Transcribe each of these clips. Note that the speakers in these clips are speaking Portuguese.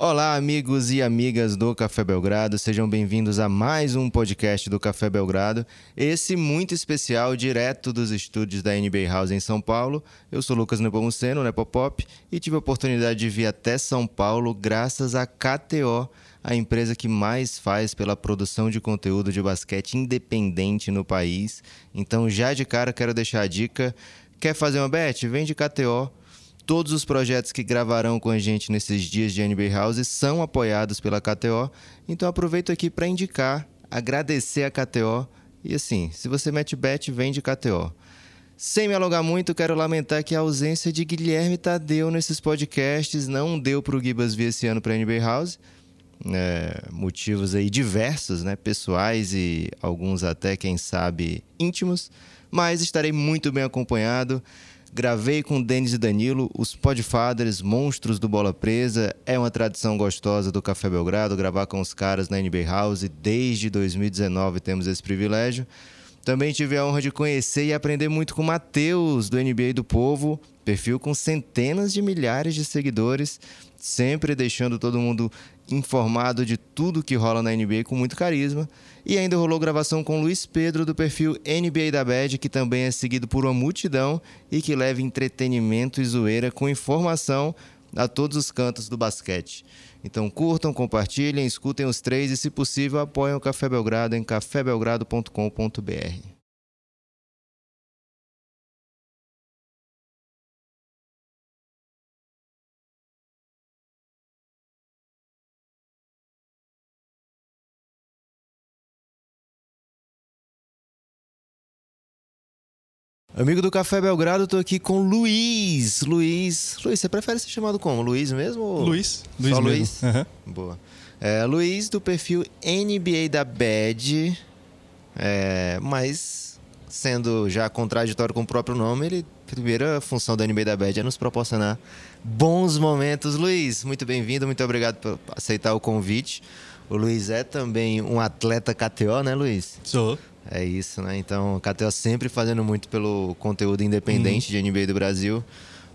Olá, amigos e amigas do Café Belgrado, sejam bem-vindos a mais um podcast do Café Belgrado. Esse muito especial, direto dos estúdios da NBA House em São Paulo. Eu sou Lucas Nepomuceno, Nepopop, e tive a oportunidade de vir até São Paulo graças à KTO, a empresa que mais faz pela produção de conteúdo de basquete independente no país. Então, já de cara, quero deixar a dica: quer fazer uma bet? Vem de KTO Todos os projetos que gravarão com a gente nesses dias de NBA House são apoiados pela KTO. Então aproveito aqui para indicar, agradecer a KTO. E assim, se você mete bet, vem de KTO. Sem me alongar muito, quero lamentar que a ausência de Guilherme Tadeu nesses podcasts não deu para o Gibas vir esse ano para a NBA House. É, motivos aí diversos, né? pessoais e alguns até, quem sabe, íntimos. Mas estarei muito bem acompanhado. Gravei com Denis e Danilo, os Podfathers, monstros do Bola Presa. É uma tradição gostosa do Café Belgrado gravar com os caras na NBA House. Desde 2019 temos esse privilégio. Também tive a honra de conhecer e aprender muito com o Matheus, do NBA do Povo, perfil com centenas de milhares de seguidores, sempre deixando todo mundo informado de tudo que rola na NBA com muito carisma. E ainda rolou gravação com Luiz Pedro do perfil NBA da Bad, que também é seguido por uma multidão e que leva entretenimento e zoeira com informação a todos os cantos do basquete. Então curtam, compartilhem, escutem os três e, se possível, apoiem o Café Belgrado em cafébelgrado.com.br. Amigo do Café Belgrado, tô aqui com Luiz. Luiz. Luiz, você prefere ser chamado como? Luiz mesmo? Ou... Luiz. Luiz Só mesmo. Luiz? Uhum. Boa. É, Luiz, do perfil NBA da Bad. É, mas, sendo já contraditório com o próprio nome, ele, a primeira função da NBA da Bad é nos proporcionar bons momentos. Luiz, muito bem-vindo, muito obrigado por aceitar o convite. O Luiz é também um atleta KTO, né, Luiz? Sou. É isso, né? Então, o KTO sempre fazendo muito pelo conteúdo independente uhum. de NBA do Brasil.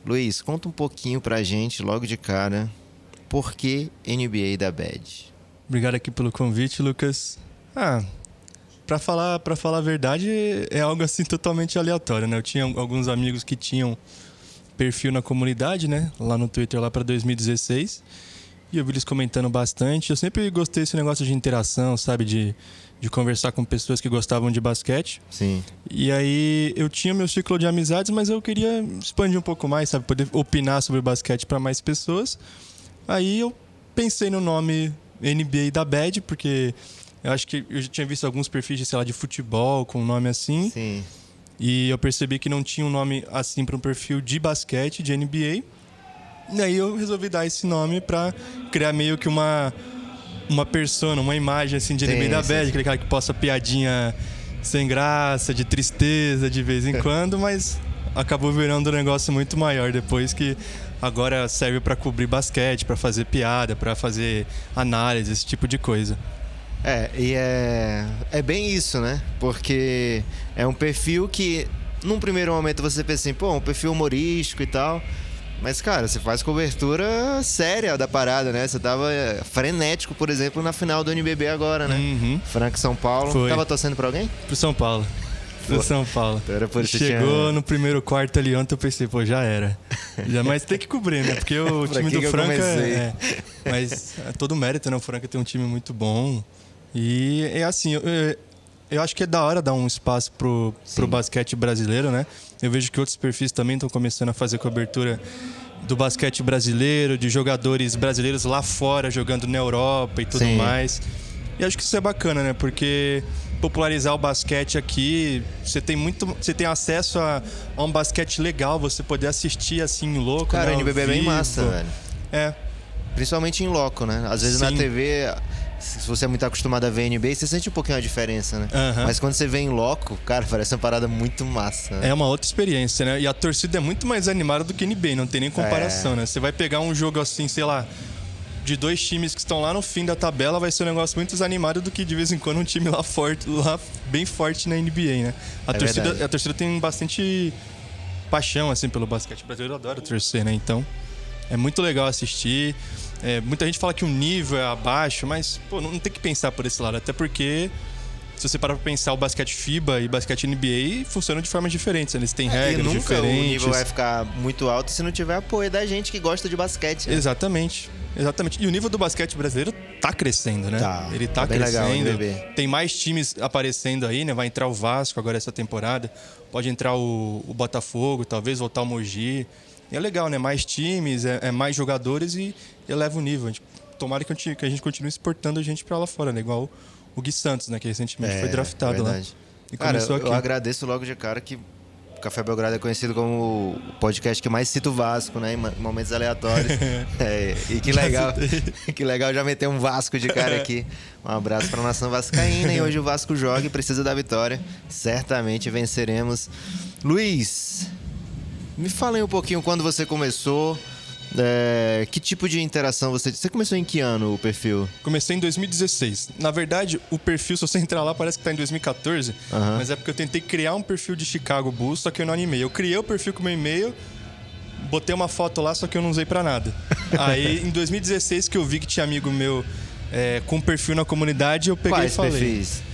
Luiz, conta um pouquinho pra gente, logo de cara, por que NBA da Bad? Obrigado aqui pelo convite, Lucas. Ah, para falar, para falar a verdade, é algo assim totalmente aleatório, né? Eu tinha alguns amigos que tinham perfil na comunidade, né? Lá no Twitter, lá para 2016. E eu vi eles comentando bastante. Eu sempre gostei desse negócio de interação, sabe? De de conversar com pessoas que gostavam de basquete. Sim. E aí eu tinha meu ciclo de amizades, mas eu queria expandir um pouco mais, sabe? Poder opinar sobre basquete para mais pessoas. Aí eu pensei no nome NBA da Bad, porque eu acho que eu já tinha visto alguns perfis, de, sei lá, de futebol com um nome assim. Sim. E eu percebi que não tinha um nome assim para um perfil de basquete, de NBA. E aí eu resolvi dar esse nome para criar meio que uma uma persona, uma imagem assim de anime da bad, aquele cara que posta piadinha sem graça, de tristeza de vez em quando, mas acabou virando um negócio muito maior depois que agora serve para cobrir basquete, para fazer piada, para fazer análise, esse tipo de coisa. É, e é, é bem isso, né? Porque é um perfil que, num primeiro momento, você pensa assim, pô, um perfil humorístico e tal. Mas, cara, você faz cobertura séria da parada, né? Você tava é, frenético, por exemplo, na final do NBB agora, né? Uhum. Franca São Paulo. Foi. Tava torcendo pra alguém? Pro São Paulo. Pro pô. São Paulo. Então era por Chegou no primeiro quarto ali ontem, eu pensei, pô, já era. Já, mas tem que cobrir, né? Porque o time do Franca. É, mas é todo mérito, né? O Franca tem um time muito bom. E é assim, eu, eu acho que é da hora dar um espaço pro, pro basquete brasileiro, né? Eu vejo que outros perfis também estão começando a fazer cobertura do basquete brasileiro, de jogadores brasileiros lá fora jogando na Europa e tudo Sim. mais. E acho que isso é bacana, né? Porque popularizar o basquete aqui, você tem muito, você tem acesso a, a um basquete legal, você poder assistir assim louco, Cara, né, o NBB é bem massa, velho. É. Principalmente em loco, né? Às vezes Sim. na TV se você é muito acostumado a ver NBA, você sente um pouquinho a diferença, né? Uhum. Mas quando você vê em loco, cara, parece uma parada muito massa. Né? É uma outra experiência, né? E a torcida é muito mais animada do que NBA, não tem nem comparação, é. né? Você vai pegar um jogo assim, sei lá, de dois times que estão lá no fim da tabela, vai ser um negócio muito mais animado do que de vez em quando um time lá forte, lá bem forte na NBA, né? A, é torcida, a torcida tem bastante paixão assim pelo basquete brasileiro, adora torcer, né? Então, é muito legal assistir. É, muita gente fala que o nível é abaixo, mas pô, não tem que pensar por esse lado, até porque se você parar pra pensar, o basquete FIBA e basquete NBA funcionam de formas diferentes. Eles têm é, regras e nunca diferentes. O nível vai ficar muito alto se não tiver apoio da gente que gosta de basquete. Né? Exatamente. Exatamente. E o nível do basquete brasileiro tá crescendo, né? Tá, Ele tá, tá crescendo. Legal, Tem mais times aparecendo aí, né? Vai entrar o Vasco agora essa temporada. Pode entrar o, o Botafogo, talvez voltar o Mogi. E é legal, né? Mais times, é, é mais jogadores e eleva o nível. A gente, tomara que a, gente, que a gente continue exportando a gente para lá fora, né? Igual o Gui Santos, né? Que recentemente é, foi draftado é lá. E cara, começou aqui. eu agradeço logo de cara que o Café Belgrado é conhecido como o podcast que mais cita o Vasco, né? Em momentos aleatórios. é, e que legal. que legal já meter um Vasco de cara aqui. Um abraço para a nação vascaína. E hoje o Vasco joga e precisa da vitória. Certamente venceremos. Luiz, me fala aí um pouquinho quando você começou. É, que tipo de interação você. Você começou em que ano o perfil? Comecei em 2016. Na verdade, o perfil, se você entrar lá, parece que tá em 2014. Uhum. Mas é porque eu tentei criar um perfil de Chicago Bulls, só que eu não animei. Eu criei o perfil com meu e-mail, botei uma foto lá, só que eu não usei para nada. Aí, em 2016, que eu vi que tinha amigo meu é, com perfil na comunidade, eu peguei Quais e falei. Perfis?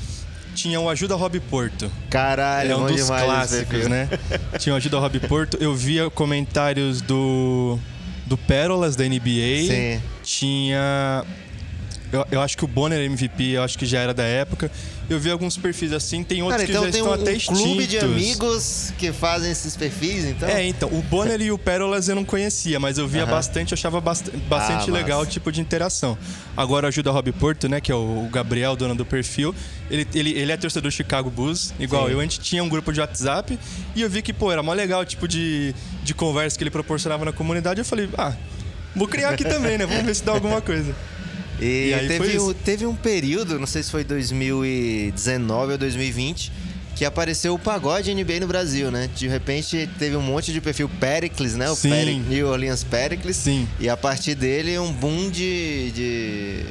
Tinha o Ajuda Rob Porto. Caralho, é um dos clássicos, né? tinha o Ajuda Rob Porto. Eu via comentários do do Pérolas da NBA. Sim. Tinha. Eu, eu, acho que o Bonner MVP, eu acho que já era da época. Eu vi alguns perfis assim, tem outros Cara, que então já estão um, até extintos. clube de amigos que fazem esses perfis, então? É, então. O Bonner e o Pérolas eu não conhecia, mas eu via bastante, eu achava bast bastante ah, legal o tipo de interação. Agora ajuda o Rob Porto, né, que é o Gabriel, dono do perfil. Ele, ele, ele é torcedor do Chicago Bulls, igual Sim. eu. Antes tinha um grupo de WhatsApp e eu vi que, pô, era mó legal o tipo de, de conversa que ele proporcionava na comunidade. Eu falei, ah, vou criar aqui também, né? Vamos ver se dá alguma coisa. E, e teve, um, teve um período, não sei se foi 2019 ou 2020, que apareceu o pagode NBA no Brasil, né? De repente teve um monte de perfil Pericles, né? O Sim. New Orleans Pericles. Sim. E a partir dele um boom de, de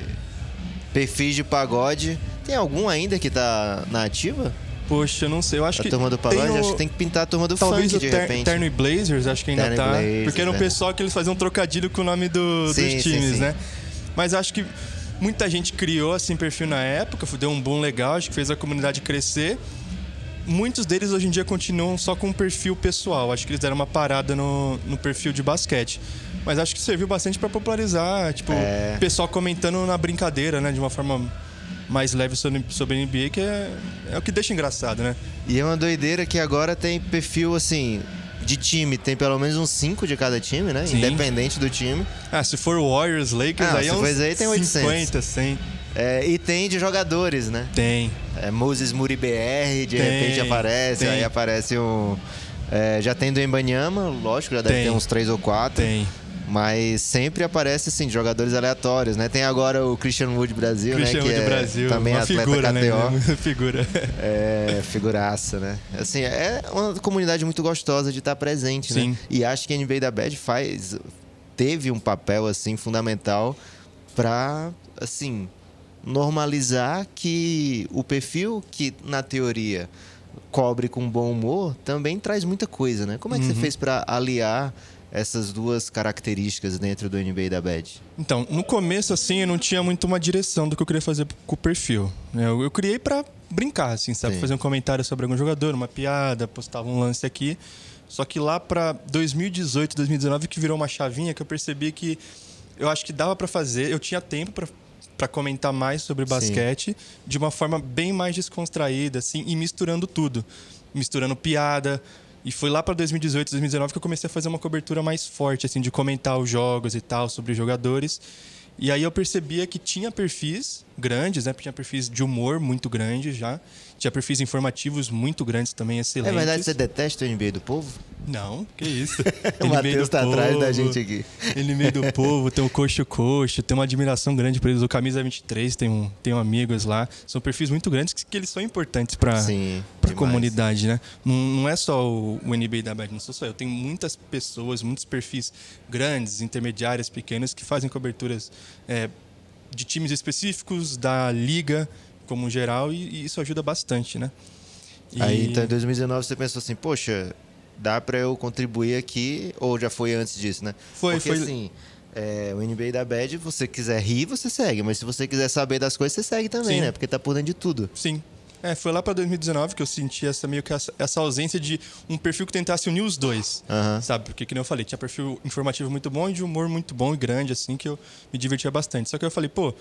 perfis de pagode. Tem algum ainda que tá na ativa? Poxa, eu não sei. Eu acho a que. A turma do pagode? O... Acho que tem que pintar a turma do Talvez funk, de ter, repente. Terno e Blazers, acho que ainda Terno tá. Blazers, porque era um é. pessoal que eles faziam um trocadilho com o nome do, sim, dos times, sim, sim. né? Mas acho que muita gente criou assim perfil na época, deu um boom legal, acho que fez a comunidade crescer. Muitos deles hoje em dia continuam só com um perfil pessoal. Acho que eles deram uma parada no, no perfil de basquete. Mas acho que serviu bastante para popularizar, tipo, é... pessoal comentando na brincadeira, né? De uma forma mais leve sobre, sobre a NBA, que é, é o que deixa engraçado, né? E é uma doideira que agora tem perfil assim, de time tem pelo menos uns 5 de cada time, né? Sim. Independente do time. Ah, se for Warriors, Lakers, ah, aí é uns aí tem 800. 50, 100. É, e tem de jogadores, né? Tem. É, Moses Muri BR, de tem, repente aparece, tem. aí aparece um... É, já tem do Embanyama, lógico, já deve tem. ter uns 3 ou 4. Tem. Mas sempre aparece, assim, jogadores aleatórios, né? Tem agora o Christian Wood Brasil, Christian né? Que Wood é Brasil. também uma atleta figura, KTO. Né? figura. É, figuraça, né? Assim, é uma comunidade muito gostosa de estar presente, né? Sim. né? E acho que a NBA da Bad faz... Teve um papel, assim, fundamental para, assim, normalizar que o perfil que, na teoria, cobre com bom humor, também traz muita coisa, né? Como é que uhum. você fez para aliar essas duas características dentro do NBA da Bad? Então, no começo, assim, eu não tinha muito uma direção do que eu queria fazer com o perfil. Né? Eu, eu criei para brincar, assim, sabe? Sim. Fazer um comentário sobre algum jogador, uma piada, postava um lance aqui. Só que lá para 2018, 2019, que virou uma chavinha que eu percebi que eu acho que dava para fazer, eu tinha tempo para para comentar mais sobre basquete Sim. de uma forma bem mais descontraída, assim, e misturando tudo. Misturando piada, e foi lá para 2018, 2019 que eu comecei a fazer uma cobertura mais forte, assim, de comentar os jogos e tal, sobre os jogadores. E aí eu percebia que tinha perfis grandes, né? Tinha perfis de humor muito grandes já. Tinha perfis informativos muito grandes também, excelentes. É verdade que você detesta o NBA do povo? Não, que isso. o Matheus tá povo, atrás da gente aqui. NBA do povo, tem o Coxo Coxo, tem uma admiração grande por eles. O Camisa 23 tem, um, tem um amigos lá. São perfis muito grandes que, que eles são importantes para a comunidade, né? Não, não, é só o, o NBA da Bad, não sou só eu. Tem muitas pessoas, muitos perfis grandes, intermediárias, pequenos, que fazem coberturas é, de times específicos, da liga como geral, e, e isso ajuda bastante, né? E... Aí, então, em 2019, você pensou assim, poxa, dá para eu contribuir aqui, ou já foi antes disso, né? Foi, Porque, foi. assim, é, o NBA da Bad, você quiser rir, você segue. Mas se você quiser saber das coisas, você segue também, Sim. né? Porque tá por dentro de tudo. Sim. É, foi lá para 2019 que eu senti essa meio que essa, essa, ausência de um perfil que tentasse unir os dois. Uhum. Sabe? Porque, como eu falei, tinha perfil informativo muito bom e de humor muito bom e grande, assim, que eu me divertia bastante. Só que eu falei, pô,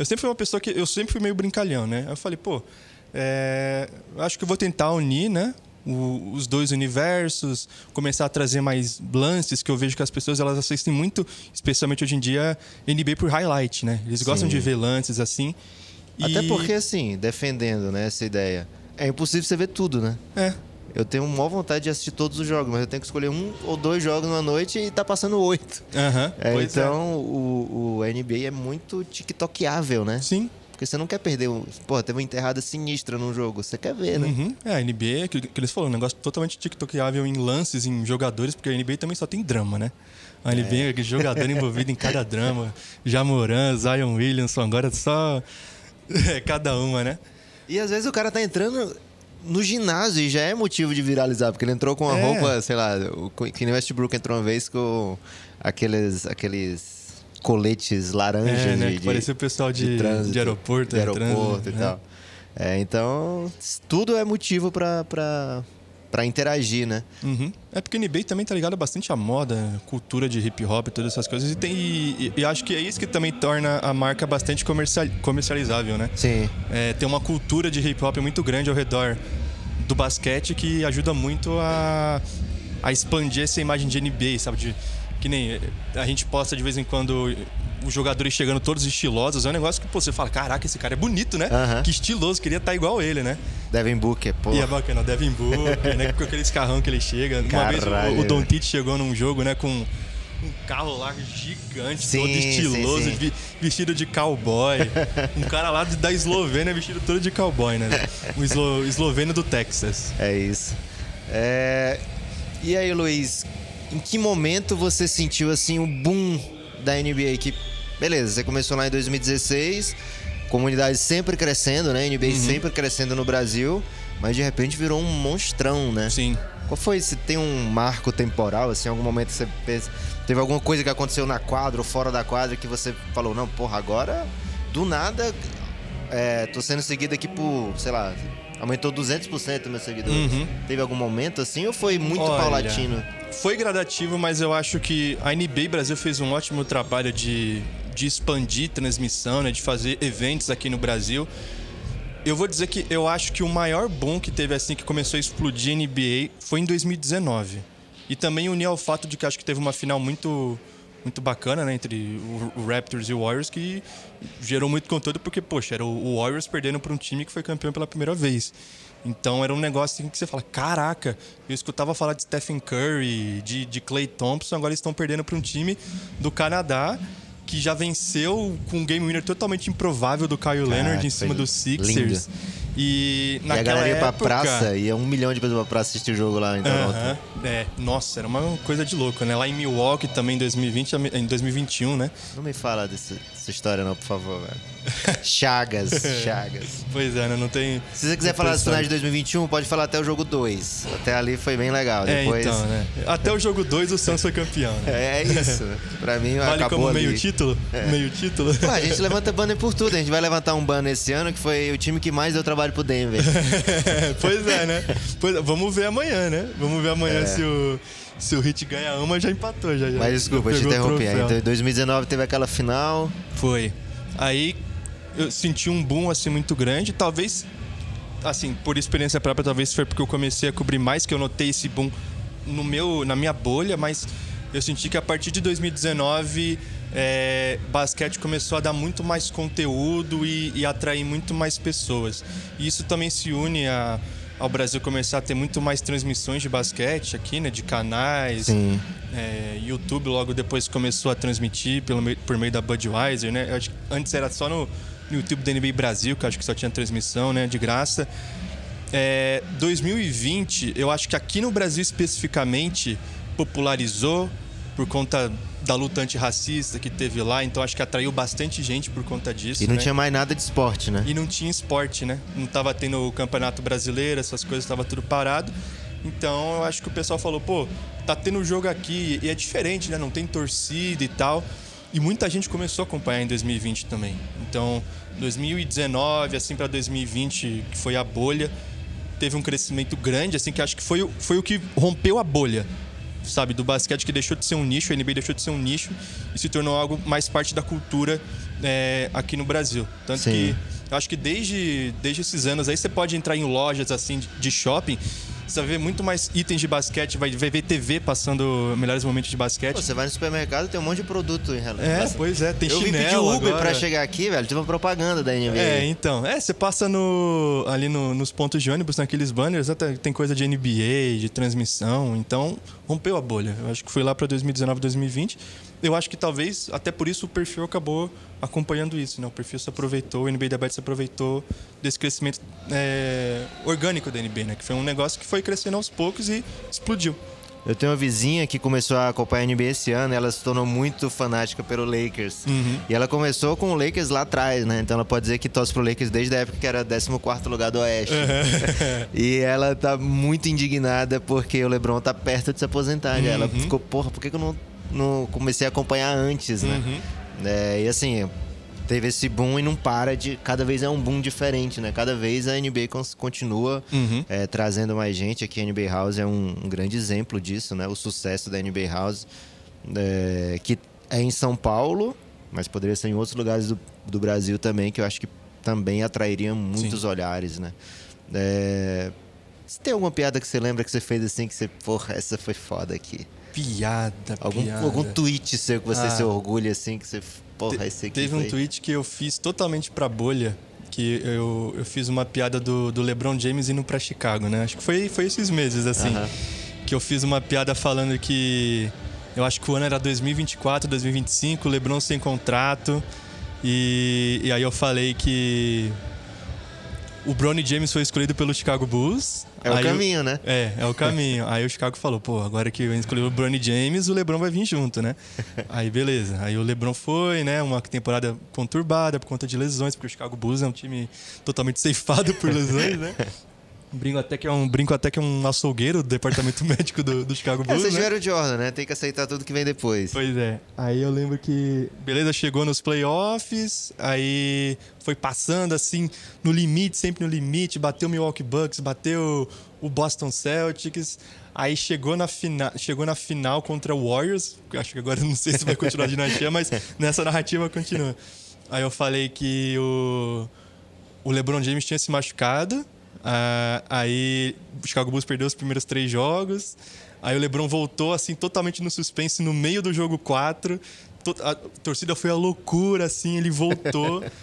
eu sempre fui uma pessoa que. Eu sempre fui meio brincalhão, né? Aí eu falei, pô, é, acho que eu vou tentar unir, né? o, os dois universos, começar a trazer mais lances, que eu vejo que as pessoas elas assistem muito, especialmente hoje em dia, NBA por highlight, né? Eles gostam Sim. de ver lances assim. Até porque, assim, defendendo né, essa ideia, é impossível você ver tudo, né? É. Eu tenho maior vontade de assistir todos os jogos, mas eu tenho que escolher um ou dois jogos numa noite e tá passando oito. Uhum, é, então, é. O, o NBA é muito tiktokiável, né? Sim. Porque você não quer perder. Um... Pô, teve uma enterrada sinistra num jogo. Você quer ver, né? Uhum. É, a NBA, que, que eles falaram, um negócio totalmente tiktokiável em lances, em jogadores, porque a NBA também só tem drama, né? A NBA é, é jogador envolvido em cada drama. Jamoran, Zion Williamson, agora só é, cada uma, né? E às vezes o cara tá entrando no ginásio e já é motivo de viralizar, porque ele entrou com uma é. roupa, sei lá, o que Westbrook entrou uma vez com aqueles, aqueles coletes laranja é, né? de, que parecia o pessoal de, de, trânsito, de aeroporto, de aeroporto e né? tal. É, então, tudo é motivo para para interagir, né? Uhum. É porque o NBA também tá ligado bastante à moda, cultura de hip hop e todas essas coisas. E, tem, e, e, acho que é isso que também torna a marca bastante comercial, comercializável, né? Sim. É, tem uma cultura de hip hop muito grande ao redor do basquete que ajuda muito a, a expandir essa imagem de NBA, sabe? De, que nem a gente posta de vez em quando os jogadores chegando todos estilosos. É um negócio que pô, você fala: caraca, esse cara é bonito, né? Que estiloso, queria estar tá igual ele, né? Devin Booker, pô. E é bacana, Devin Booker, né? Com aquele escarrão que ele chega. Caralho. Uma vez o, o Don Tite chegou num jogo, né? Com um carro lá gigante, sim, todo estiloso, sim, sim. vestido de cowboy. um cara lá da Eslovênia vestido todo de cowboy, né? Um eslo, esloveno do Texas. É isso. É... E aí, Luiz, em que momento você sentiu assim o boom da NBA? Que beleza, você começou lá em 2016, comunidade sempre crescendo, né? NBA uhum. sempre crescendo no Brasil, mas de repente virou um monstrão, né? Sim. Qual foi? Se tem um marco temporal, assim, algum momento você fez, teve alguma coisa que aconteceu na quadra ou fora da quadra que você falou, não, porra, agora do nada é, tô sendo seguido aqui por, sei lá, aumentou 200% meus seguidores. Uhum. Teve algum momento assim ou foi muito Olha, paulatino? Foi gradativo, mas eu acho que a NBA Brasil fez um ótimo trabalho de, de expandir transmissão, né, de fazer eventos aqui no Brasil. Eu vou dizer que eu acho que o maior boom que teve assim que começou a explodir a NBA foi em 2019. E também unir ao fato de que acho que teve uma final muito muito bacana, né, entre o, Raptors e o Warriors, que gerou muito conteúdo, porque, poxa, era o, Warriors perdendo para um time que foi campeão pela primeira vez. Então era um negócio assim que você fala: caraca, eu escutava falar de Stephen Curry, de, de Clay Thompson, agora eles estão perdendo para um time do Canadá que já venceu com um game winner totalmente improvável do Kyle Leonard em cima dos Sixers. Lindo. E e a galera ia época... pra praça, ia um milhão de pessoas pra praça assistir o jogo lá em Toronto. Uh -huh. É, nossa, era uma coisa de louco, né? Lá em Milwaukee também em 2020, em 2021, né? Não me fala desse, dessa história não, por favor, velho. Chagas, Chagas. Pois é, né? Não tem. Se você quiser falar das finais de 2021, pode falar até o jogo 2. Até ali foi bem legal. É, Depois... então, né? Até o jogo 2 o Santos foi campeão, né? É, é isso. Pra mim, vale acabou como ali. meio título? É. Meio título? Pô, a gente levanta banner por tudo. A gente vai levantar um banner esse ano que foi o time que mais deu trabalho pro Denver. pois é, né? Pois, vamos ver amanhã, né? Vamos ver amanhã é. se o se o Hit ganha uma, já empatou. Já, Mas desculpa, eu te interrompi. Então, em 2019 teve aquela final. Foi. Aí eu senti um boom assim muito grande. Talvez, assim, por experiência própria, talvez foi porque eu comecei a cobrir mais que eu notei esse boom no meu, na minha bolha, mas eu senti que a partir de 2019 é, basquete começou a dar muito mais conteúdo e, e atrair muito mais pessoas. E isso também se une a, ao Brasil começar a ter muito mais transmissões de basquete aqui, né? De canais. Sim. É, YouTube logo depois começou a transmitir pelo, por meio da Budweiser, né? Acho, antes era só no, no YouTube da NBA Brasil, que acho que só tinha transmissão, né? De graça. É, 2020, eu acho que aqui no Brasil especificamente popularizou por conta da luta antirracista que teve lá, então acho que atraiu bastante gente por conta disso. E não né? tinha mais nada de esporte, né? E não tinha esporte, né? Não tava tendo o campeonato brasileiro, essas coisas, tava tudo parado. Então eu acho que o pessoal falou, pô, tá tendo jogo aqui e é diferente, né? Não tem torcida e tal. E muita gente começou a acompanhar em 2020 também. Então, 2019, assim, para 2020, que foi a bolha, teve um crescimento grande, assim, que acho que foi, foi o que rompeu a bolha sabe, do basquete que deixou de ser um nicho, a NBA deixou de ser um nicho e se tornou algo mais parte da cultura é, aqui no Brasil. Tanto Sim. que eu acho que desde, desde esses anos aí você pode entrar em lojas assim de shopping você vai ver muito mais itens de basquete, vai ver TV passando melhores momentos de basquete. Pô, você vai no supermercado tem um monte de produto em relação. É, pois é, tem Eu chinelo vim pedir Uber agora. pra chegar aqui, velho, tive uma propaganda da NBA. É, então. É, você passa no, ali no, nos pontos de ônibus, naqueles banners, até tem coisa de NBA, de transmissão, então rompeu a bolha. Eu acho que foi lá pra 2019, 2020 eu acho que talvez, até por isso, o perfil acabou acompanhando isso. Né? O perfil se aproveitou, o NBA da Bet se aproveitou desse crescimento é, orgânico da NBA, né? que foi um negócio que foi crescendo aos poucos e explodiu. Eu tenho uma vizinha que começou a acompanhar a NBA esse ano, ela se tornou muito fanática pelo Lakers. Uhum. E ela começou com o Lakers lá atrás, né? Então ela pode dizer que torce pro Lakers desde a época que era 14 lugar do Oeste. Uhum. e ela tá muito indignada porque o LeBron tá perto de se aposentar. Uhum. Ela ficou, porra, por que, que eu não no, comecei a acompanhar antes, né? É, e assim, teve esse boom e não para de. Cada vez é um boom diferente, né? Cada vez a NBA continua uhum. é, trazendo mais gente. Aqui a NBA House é um, um, grande exemplo disso, né? O sucesso da NBA House, é, que é em São Paulo, mas poderia ser em outros lugares do, do Brasil também, que eu acho que também atrairia muitos Sim. olhares, né? É, se tem alguma piada que você lembra que você fez assim, que você, porra, essa foi foda aqui? Piada, algum, piada. Algum tweet seu que você ah, se orgulha assim, que você. Porra, esse aqui. Teve foi... um tweet que eu fiz totalmente pra bolha. Que eu, eu fiz uma piada do, do LeBron James indo pra Chicago, né? Acho que foi, foi esses meses, assim. Uh -huh. Que eu fiz uma piada falando que. Eu acho que o ano era 2024, 2025, LeBron sem contrato. E, e aí eu falei que o Bronny James foi escolhido pelo Chicago Bulls. É o caminho, né? É, é o caminho. aí o Chicago falou, pô, agora que eu escolhi o Bronny James, o LeBron vai vir junto, né? aí beleza. Aí o LeBron foi, né? Uma temporada conturbada por conta de lesões, porque o Chicago Bulls é um time totalmente ceifado por lesões, né? Brinco até que é um, brinco até que é um açougueiro do departamento médico do, do Chicago Bulls. É, vocês né? o Jordan, né? Tem que aceitar tudo que vem depois. Pois é. Aí eu lembro que. Beleza, chegou nos playoffs, aí foi passando assim, no limite, sempre no limite, bateu o Milwaukee Bucks, bateu o Boston Celtics. Aí chegou na, fina, chegou na final contra o Warriors. Acho que agora não sei se vai continuar a dinastia, mas nessa narrativa continua. Aí eu falei que o, o LeBron James tinha se machucado Uh, aí o Chicago Bulls perdeu os primeiros três jogos. Aí o LeBron voltou assim totalmente no suspense no meio do jogo 4. A torcida foi a loucura assim, ele voltou.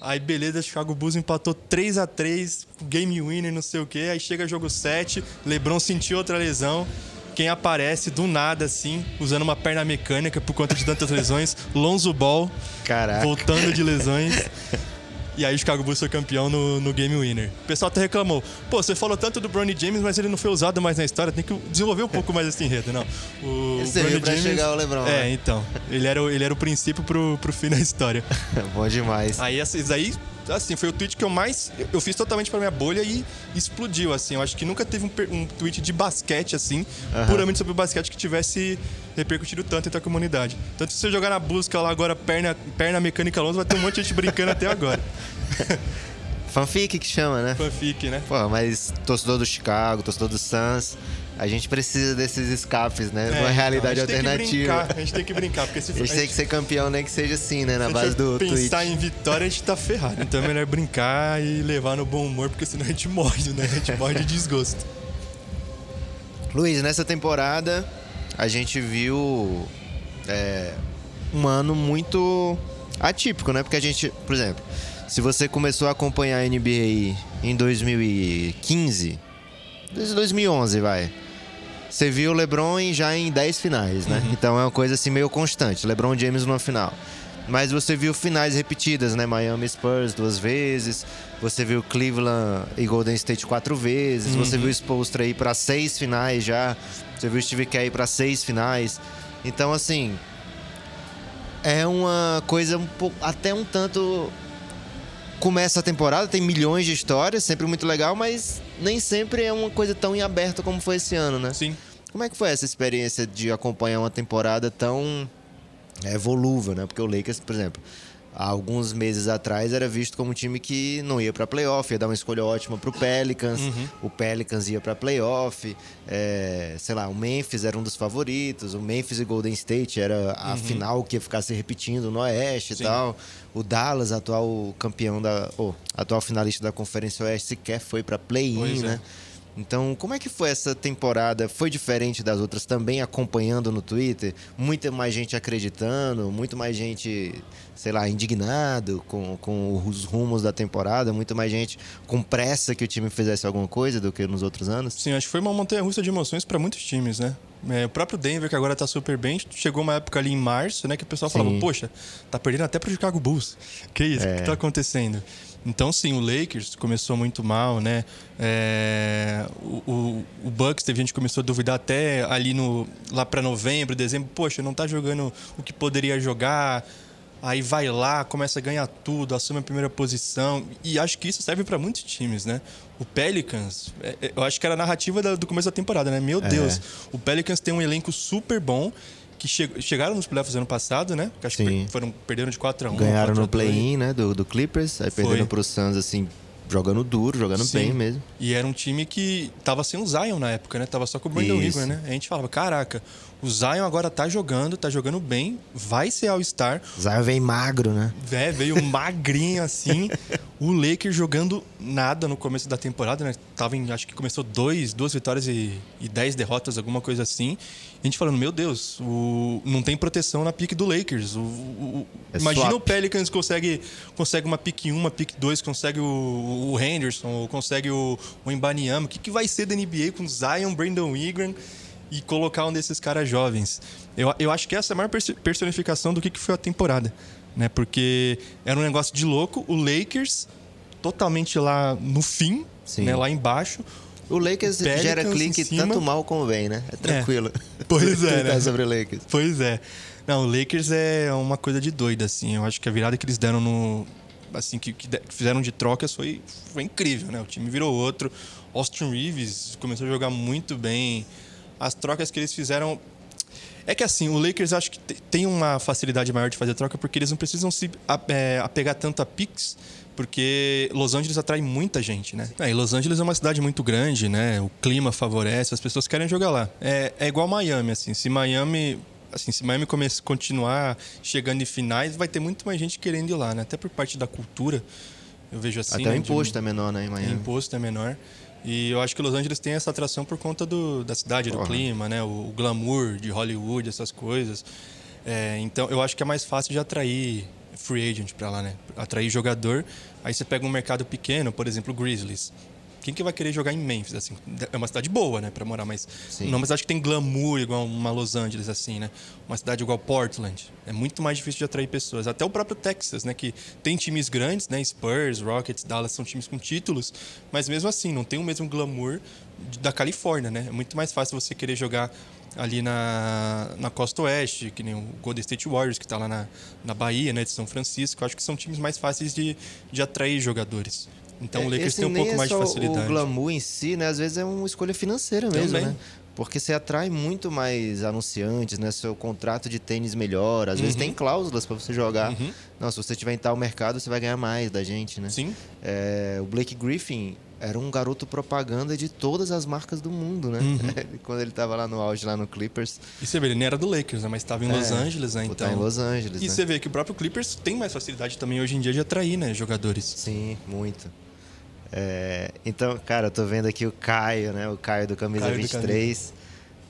Aí beleza, Chicago Bulls empatou 3 a 3, game winner, não sei o quê. Aí chega jogo 7, LeBron sentiu outra lesão. Quem aparece do nada assim, usando uma perna mecânica por conta de tantas lesões, Lonzo Ball, Caraca. voltando de lesões. E aí o Chicago Bulls foi campeão no, no Game Winner. O pessoal até reclamou. Pô, você falou tanto do Bronny James, mas ele não foi usado mais na história. Tem que desenvolver um pouco mais esse enredo, não. O Esse Bronny James... chegar o LeBron. É, né? então. Ele era, o, ele era o princípio pro, pro fim da história. Bom demais. Aí, esses aí assim, foi o tweet que eu mais. Eu fiz totalmente pra minha bolha e explodiu, assim. Eu acho que nunca teve um, um tweet de basquete, assim, uhum. puramente sobre o basquete que tivesse repercutido tanto entre a comunidade. Tanto se você jogar na busca lá agora, perna, perna mecânica longe, vai ter um monte de gente brincando até agora. Fanfic que chama, né? Fanfic, né? Pô, mas torcedor do Chicago, torcedor do Suns, a gente precisa desses escapes, né? É, Uma realidade então, a alternativa. Brincar, a gente tem que brincar, porque se a gente, a gente tem que ser campeão, nem que seja assim, né? Na base do pensar tweet. em vitória, a gente tá ferrado. Então é melhor brincar e levar no bom humor, porque senão a gente morre, né? A gente morre de desgosto. Luiz, nessa temporada a gente viu é, um ano muito atípico, né? Porque a gente, por exemplo, se você começou a acompanhar a NBA em 2015, desde 2011, vai você viu o LeBron já em 10 finais, né? Uhum. Então é uma coisa assim meio constante. LeBron James numa final. Mas você viu finais repetidas, né? Miami Spurs duas vezes. Você viu Cleveland e Golden State quatro vezes. Uhum. Você viu o Spolstra ir para seis finais já. Você viu o Steve Kerr para seis finais. Então, assim, é uma coisa um pouco, até um tanto começa a temporada, tem milhões de histórias, sempre muito legal, mas nem sempre é uma coisa tão em aberto como foi esse ano, né? Sim. Como é que foi essa experiência de acompanhar uma temporada tão é volúvel, né? Porque o Lakers, por exemplo, há alguns meses atrás era visto como um time que não ia para playoff, ia dar uma escolha ótima para o Pelicans, uhum. o Pelicans ia para playoff, é, sei lá, o Memphis era um dos favoritos, o Memphis e Golden State era a uhum. final que ia ficar se repetindo no Oeste Sim. e tal. O Dallas, atual campeão da, oh, atual finalista da Conferência Oeste, sequer foi para play-in, né? É. Então, como é que foi essa temporada? Foi diferente das outras também acompanhando no Twitter? Muita mais gente acreditando, muito mais gente, sei lá, indignado com, com os rumos da temporada, muito mais gente com pressa que o time fizesse alguma coisa do que nos outros anos? Sim, acho que foi uma montanha russa de emoções para muitos times, né? É, o próprio Denver, que agora está super bem, chegou uma época ali em março, né, que o pessoal Sim. falava, poxa, tá perdendo até para o Chicago Bulls. Que isso? O é. que está acontecendo? Então, sim, o Lakers começou muito mal, né? É, o, o, Bucks teve gente que começou a duvidar até ali no lá para novembro, dezembro. Poxa, não tá jogando o que poderia jogar. Aí vai lá, começa a ganhar tudo, assume a primeira posição. E acho que isso serve para muitos times, né? O Pelicans, é, é, eu acho que era a narrativa do começo da temporada, né? Meu é. Deus, o Pelicans tem um elenco super bom que che chegaram nos playoffs ano passado, né? Que acho Sim. que foram, perderam de 4 a 1 Ganharam no play-in, né? Do, do Clippers, aí Foi. perderam pro Suns, assim, jogando duro, jogando Sim. bem mesmo. E era um time que tava sem o Zion na época, né? Tava só com o Brandon Ingram, né? A gente falava, caraca, o Zion agora tá jogando, tá jogando bem, vai ser All-Star. Zion veio magro, né? É, veio magrinho assim. o Lakers jogando nada no começo da temporada, né? Tava em, acho que começou dois, duas vitórias e, e dez derrotas, alguma coisa assim. A gente falando, meu Deus, o, não tem proteção na pique do Lakers. O, o, é imagina swap. o Pelicans consegue, consegue uma pique 1, uma pique 2, consegue o, Henderson, ou consegue o, o. O que, que vai ser da NBA com Zion, Brandon Ingram e colocar um desses caras jovens? Eu, eu acho que essa é a maior personificação do que, que foi a temporada. Né? Porque era um negócio de louco. O Lakers totalmente lá no fim, né? lá embaixo o Lakers Pelicans gera clique tanto mal como bem, né? É tranquilo. É. Pois é, né? sobre o Lakers. Pois é. Não, o Lakers é uma coisa de doida, assim. Eu acho que a virada que eles deram no... Assim, que, que fizeram de trocas foi, foi incrível, né? O time virou outro. Austin Reeves começou a jogar muito bem. As trocas que eles fizeram... É que assim, o Lakers acho que tem uma facilidade maior de fazer troca porque eles não precisam se é, apegar tanto a picks porque Los Angeles atrai muita gente, né? É, e Los Angeles é uma cidade muito grande, né? O clima favorece, as pessoas querem jogar lá. É, é igual Miami, assim. Se Miami assim, se Miami começar, continuar chegando em finais, vai ter muito mais gente querendo ir lá, né? Até por parte da cultura, eu vejo assim. Até né? o imposto de... é menor, né, em Miami? O imposto é menor. E eu acho que Los Angeles tem essa atração por conta do, da cidade, do clima, né? O, o, glamour de Hollywood, essas coisas. É, então, eu acho que é mais fácil de atrair free agent para lá, né? Atrair jogador. Aí você pega um mercado pequeno, por exemplo, Grizzlies. Quem que vai querer jogar em Memphis? Assim, é uma cidade boa, né, para morar, mas Sim. não, mas acho que tem glamour igual uma Los Angeles assim, né? Uma cidade igual Portland. É muito mais difícil de atrair pessoas. Até o próprio Texas, né, que tem times grandes, né, Spurs, Rockets, Dallas são times com títulos, mas mesmo assim não tem o mesmo glamour da Califórnia, né? É muito mais fácil você querer jogar ali na, na costa oeste, que nem o Golden State Warriors, que está lá na, na Bahia, né, de São Francisco. Acho que são times mais fáceis de, de atrair jogadores. Então é, o Lakers tem um pouco é mais de facilidade. O glamour em si, né, às vezes é uma escolha financeira mesmo, Também. né? Porque você atrai muito mais anunciantes, né? Seu contrato de tênis melhor. Às uhum. vezes tem cláusulas para você jogar. Uhum. Não, se você tiver em tal mercado, você vai ganhar mais da gente, né? Sim. É, o Blake Griffin, era um garoto propaganda de todas as marcas do mundo, né? Uhum. Quando ele estava lá no auge, lá no Clippers. E você vê, ele nem era do Lakers, né? Mas estava em é, Los Angeles, né? Então... Tá em Los Angeles, E né? você vê que o próprio Clippers tem mais facilidade também hoje em dia de atrair, né? Jogadores. Sim, muito. É, então, cara, eu tô vendo aqui o Caio, né? O Caio do Camisa Caio 23.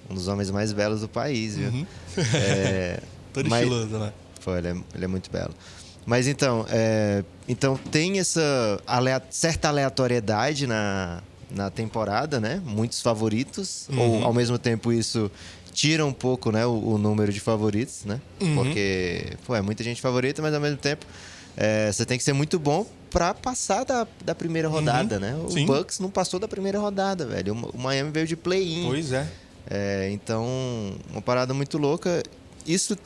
Do. Um dos homens mais belos do país, viu? Uhum. É, Todo mas... estiloso, né? Pô, ele é, ele é muito belo. Mas então, é, então tem essa certa aleatoriedade na, na temporada, né? Muitos favoritos. Uhum. Ou ao mesmo tempo isso tira um pouco né, o, o número de favoritos, né? Uhum. Porque, pô, é muita gente favorita, mas ao mesmo tempo é, você tem que ser muito bom para passar da, da primeira uhum. rodada, uhum. né? O Sim. Bucks não passou da primeira rodada, velho. O, o Miami veio de play-in. Pois é. é. Então, uma parada muito louca. Isso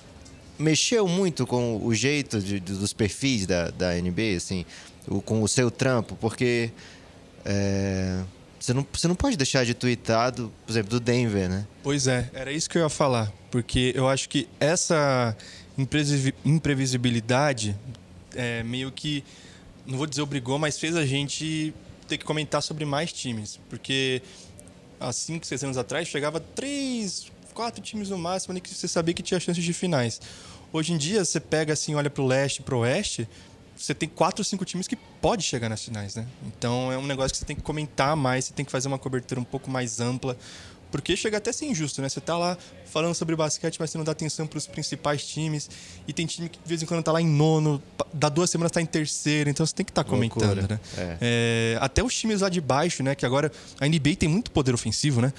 mexeu muito com o jeito de, dos perfis da, da NBA, assim, o, com o seu trampo, porque é, você, não, você não pode deixar de twittar, do, por exemplo, do Denver, né? Pois é, era isso que eu ia falar, porque eu acho que essa imprevisibilidade é, meio que, não vou dizer obrigou, mas fez a gente ter que comentar sobre mais times. Porque há 5, 6 anos atrás chegava três, quatro times no máximo ali que você sabia que tinha chances de finais. Hoje em dia, você pega assim, olha para o leste para o oeste, você tem quatro ou cinco times que pode chegar nas finais, né? Então é um negócio que você tem que comentar mais, você tem que fazer uma cobertura um pouco mais ampla, porque chega até a ser injusto, né? Você tá lá falando sobre basquete, mas você não dá atenção para os principais times. E tem time que de vez em quando tá lá em nono, dá duas semanas tá em terceiro, então você tem que estar tá comentando, Loucura. né? É. É, até os times lá de baixo, né? Que agora a NBA tem muito poder ofensivo, né?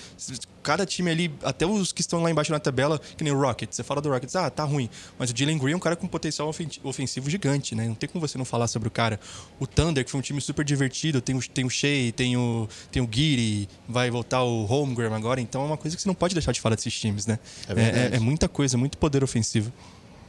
Cada time ali, até os que estão lá embaixo na tabela, que nem o Rockets. Você fala do Rockets, ah, tá ruim. Mas o Jalen Green é um cara com potencial ofensivo gigante, né? Não tem como você não falar sobre o cara. O Thunder, que foi um time super divertido, tem o, tem o Shea, tem o, tem o Giri, vai voltar o Holmgren agora, então é uma coisa que você não pode deixar de falar desses times, né? É, é, é, é muita coisa, muito poder ofensivo.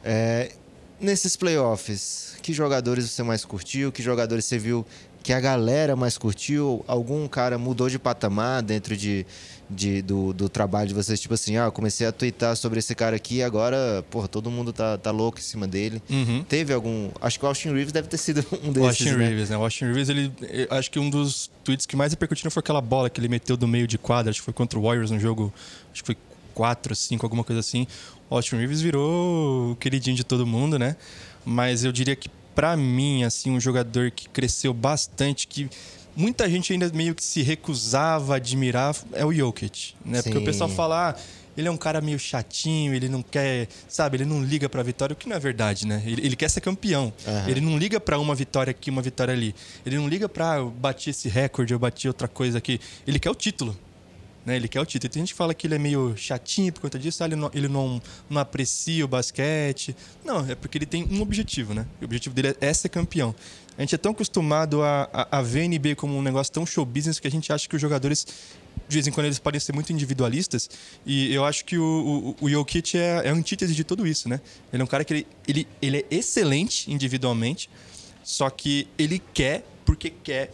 É, nesses playoffs, que jogadores você mais curtiu? Que jogadores você viu que a galera mais curtiu? Algum cara mudou de patamar dentro de, de, do, do trabalho de vocês? Tipo assim, ah, comecei a twittar sobre esse cara aqui agora, porra, todo mundo tá, tá louco em cima dele. Uhum. Teve algum. Acho que o Austin Reeves deve ter sido um desses. O Austin né? Reeves, né? O Austin Reeves, ele. Acho que um dos tweets que mais repercutiram foi aquela bola que ele meteu do meio de quadra, acho que foi contra o Warriors no jogo. Acho que foi 4, 5, alguma coisa assim. O Austin Reeves virou o queridinho de todo mundo, né? Mas eu diria que para mim, assim, um jogador que cresceu bastante, que muita gente ainda meio que se recusava a admirar, é o Jokic, né? Sim. Porque o pessoal fala, ah, ele é um cara meio chatinho, ele não quer, sabe, ele não liga pra vitória, o que não é verdade, né? Ele, ele quer ser campeão. Uhum. Ele não liga para uma vitória aqui, uma vitória ali. Ele não liga pra eu bater esse recorde, eu bati outra coisa aqui. Ele quer o título. Né? Ele quer o título. Tem gente que fala que ele é meio chatinho por conta disso, ah, ele, não, ele não, não aprecia o basquete. Não, é porque ele tem um objetivo, né? O objetivo dele é ser campeão. A gente é tão acostumado a, a, a ver a NBA como um negócio tão show business que a gente acha que os jogadores, de vez em quando, eles podem ser muito individualistas. E eu acho que o, o, o Jokic é, é a antítese de tudo isso, né? Ele é um cara que ele, ele, ele é excelente individualmente, só que ele quer porque quer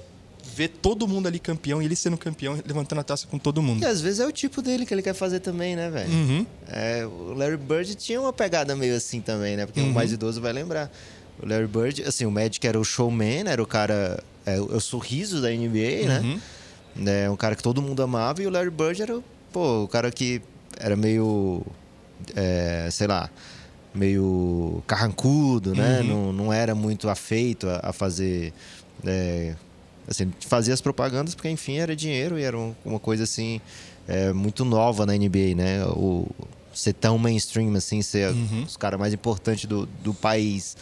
ver todo mundo ali campeão e ele sendo campeão, levantando a taça com todo mundo. E às vezes é o tipo dele que ele quer fazer também, né, velho? Uhum. É, o Larry Bird tinha uma pegada meio assim também, né? Porque uhum. o mais idoso vai lembrar. O Larry Bird, assim, o Magic era o showman, era o cara, é, o sorriso da NBA, né? uhum. né? É um cara que todo mundo amava e o Larry Bird era, pô, o cara que era meio, é, sei lá, meio carrancudo, né? Uhum. Não, não era muito afeito a, a fazer é, Assim, fazia as propagandas porque, enfim, era dinheiro e era uma coisa, assim, é, muito nova na NBA, né? O, ser tão mainstream, assim, ser uhum. os caras mais importantes do, do país.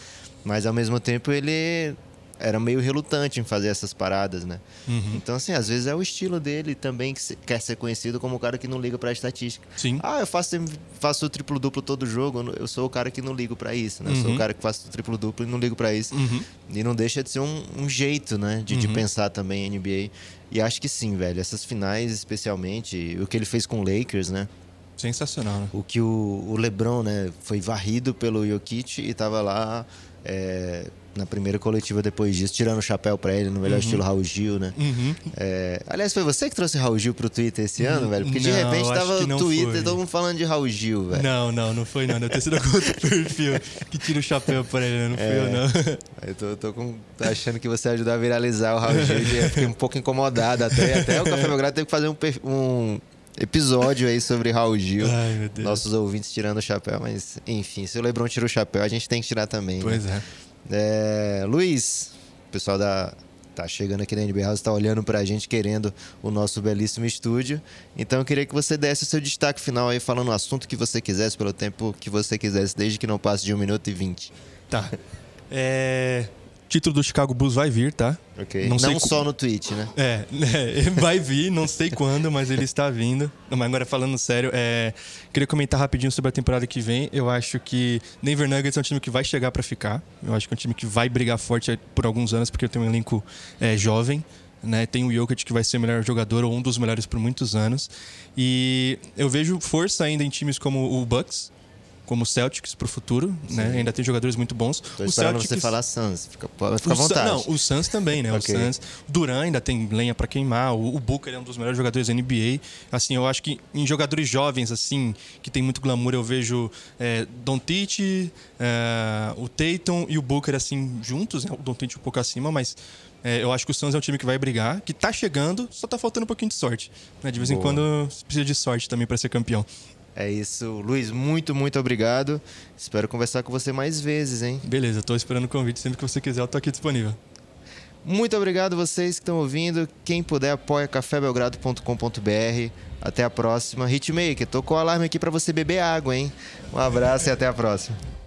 Mas, ao mesmo tempo, ele era meio relutante em fazer essas paradas, né? Uhum. Então, assim, às vezes é o estilo dele também que quer ser conhecido como o cara que não liga pra estatística. Sim. Ah, eu faço, faço o triplo-duplo todo jogo, eu sou o cara que não ligo para isso, né? Uhum. Eu sou o uhum. cara que faço o triplo-duplo e não ligo para isso. Uhum. E não deixa de ser um, um jeito, né? De, de uhum. pensar também NBA. E acho que sim, velho. Essas finais, especialmente, o que ele fez com o Lakers, né? Sensacional, né? O que o, o LeBron, né? Foi varrido pelo Jokic e tava lá... É, na primeira coletiva depois disso, tirando o chapéu para ele no melhor uhum. estilo Raul Gil, né? Uhum. É... Aliás, foi você que trouxe Raul Gil pro Twitter esse ano, uhum. velho? Porque de repente tava no Twitter foi. todo mundo falando de Raul Gil, velho. Não, não, não foi não. Deve ter sido outro perfil que tira o chapéu pra ele, não fui é... eu, não. Eu tô, tô, com... tô, achando que você ajudou a viralizar o Raul Gil. Eu fiquei um pouco incomodado até. Até o Café Belgrado teve que fazer um, um episódio aí sobre Raul Gil. Ai, Nossos ouvintes tirando o chapéu, mas enfim, se o Lebron tira o chapéu, a gente tem que tirar também. Pois né? é. É, Luiz, o pessoal da tá chegando aqui na NB House, está olhando para a gente, querendo o nosso belíssimo estúdio. Então eu queria que você desse o seu destaque final aí, falando o assunto que você quisesse, pelo tempo que você quisesse, desde que não passe de 1 minuto e 20. Tá. É, título do Chicago Bulls vai vir, tá? Não, não só no tweet, né? É, é, vai vir, não sei quando, mas ele está vindo. Mas agora falando sério, é, queria comentar rapidinho sobre a temporada que vem. Eu acho que Denver Nuggets é um time que vai chegar para ficar. Eu acho que é um time que vai brigar forte por alguns anos, porque tem um elenco é, jovem. Né? Tem o Jokic que vai ser o melhor jogador ou um dos melhores por muitos anos. E eu vejo força ainda em times como o Bucks, como o Celtics para o futuro, né? Ainda tem jogadores muito bons. Tô o Celtics... você falar Suns, fica, fica à vontade. Não, o Suns também, né? okay. O Suns, Duran ainda tem lenha para queimar, o, o Booker é um dos melhores jogadores da NBA. Assim, eu acho que em jogadores jovens assim, que tem muito glamour, eu vejo é, Don Tite, é, o Tatum e o Booker assim juntos, né? O Don Tite um pouco acima, mas é, eu acho que o Suns é um time que vai brigar, que tá chegando, só tá faltando um pouquinho de sorte. Né? De vez Boa. em quando precisa de sorte também para ser campeão. É isso. Luiz, muito, muito obrigado. Espero conversar com você mais vezes, hein? Beleza, estou esperando o convite. Sempre que você quiser, eu estou aqui disponível. Muito obrigado vocês que estão ouvindo. Quem puder, apoia cafébelgrado.com.br. Até a próxima. Hitmaker, tocou o alarme aqui para você beber água, hein? Um abraço e até a próxima.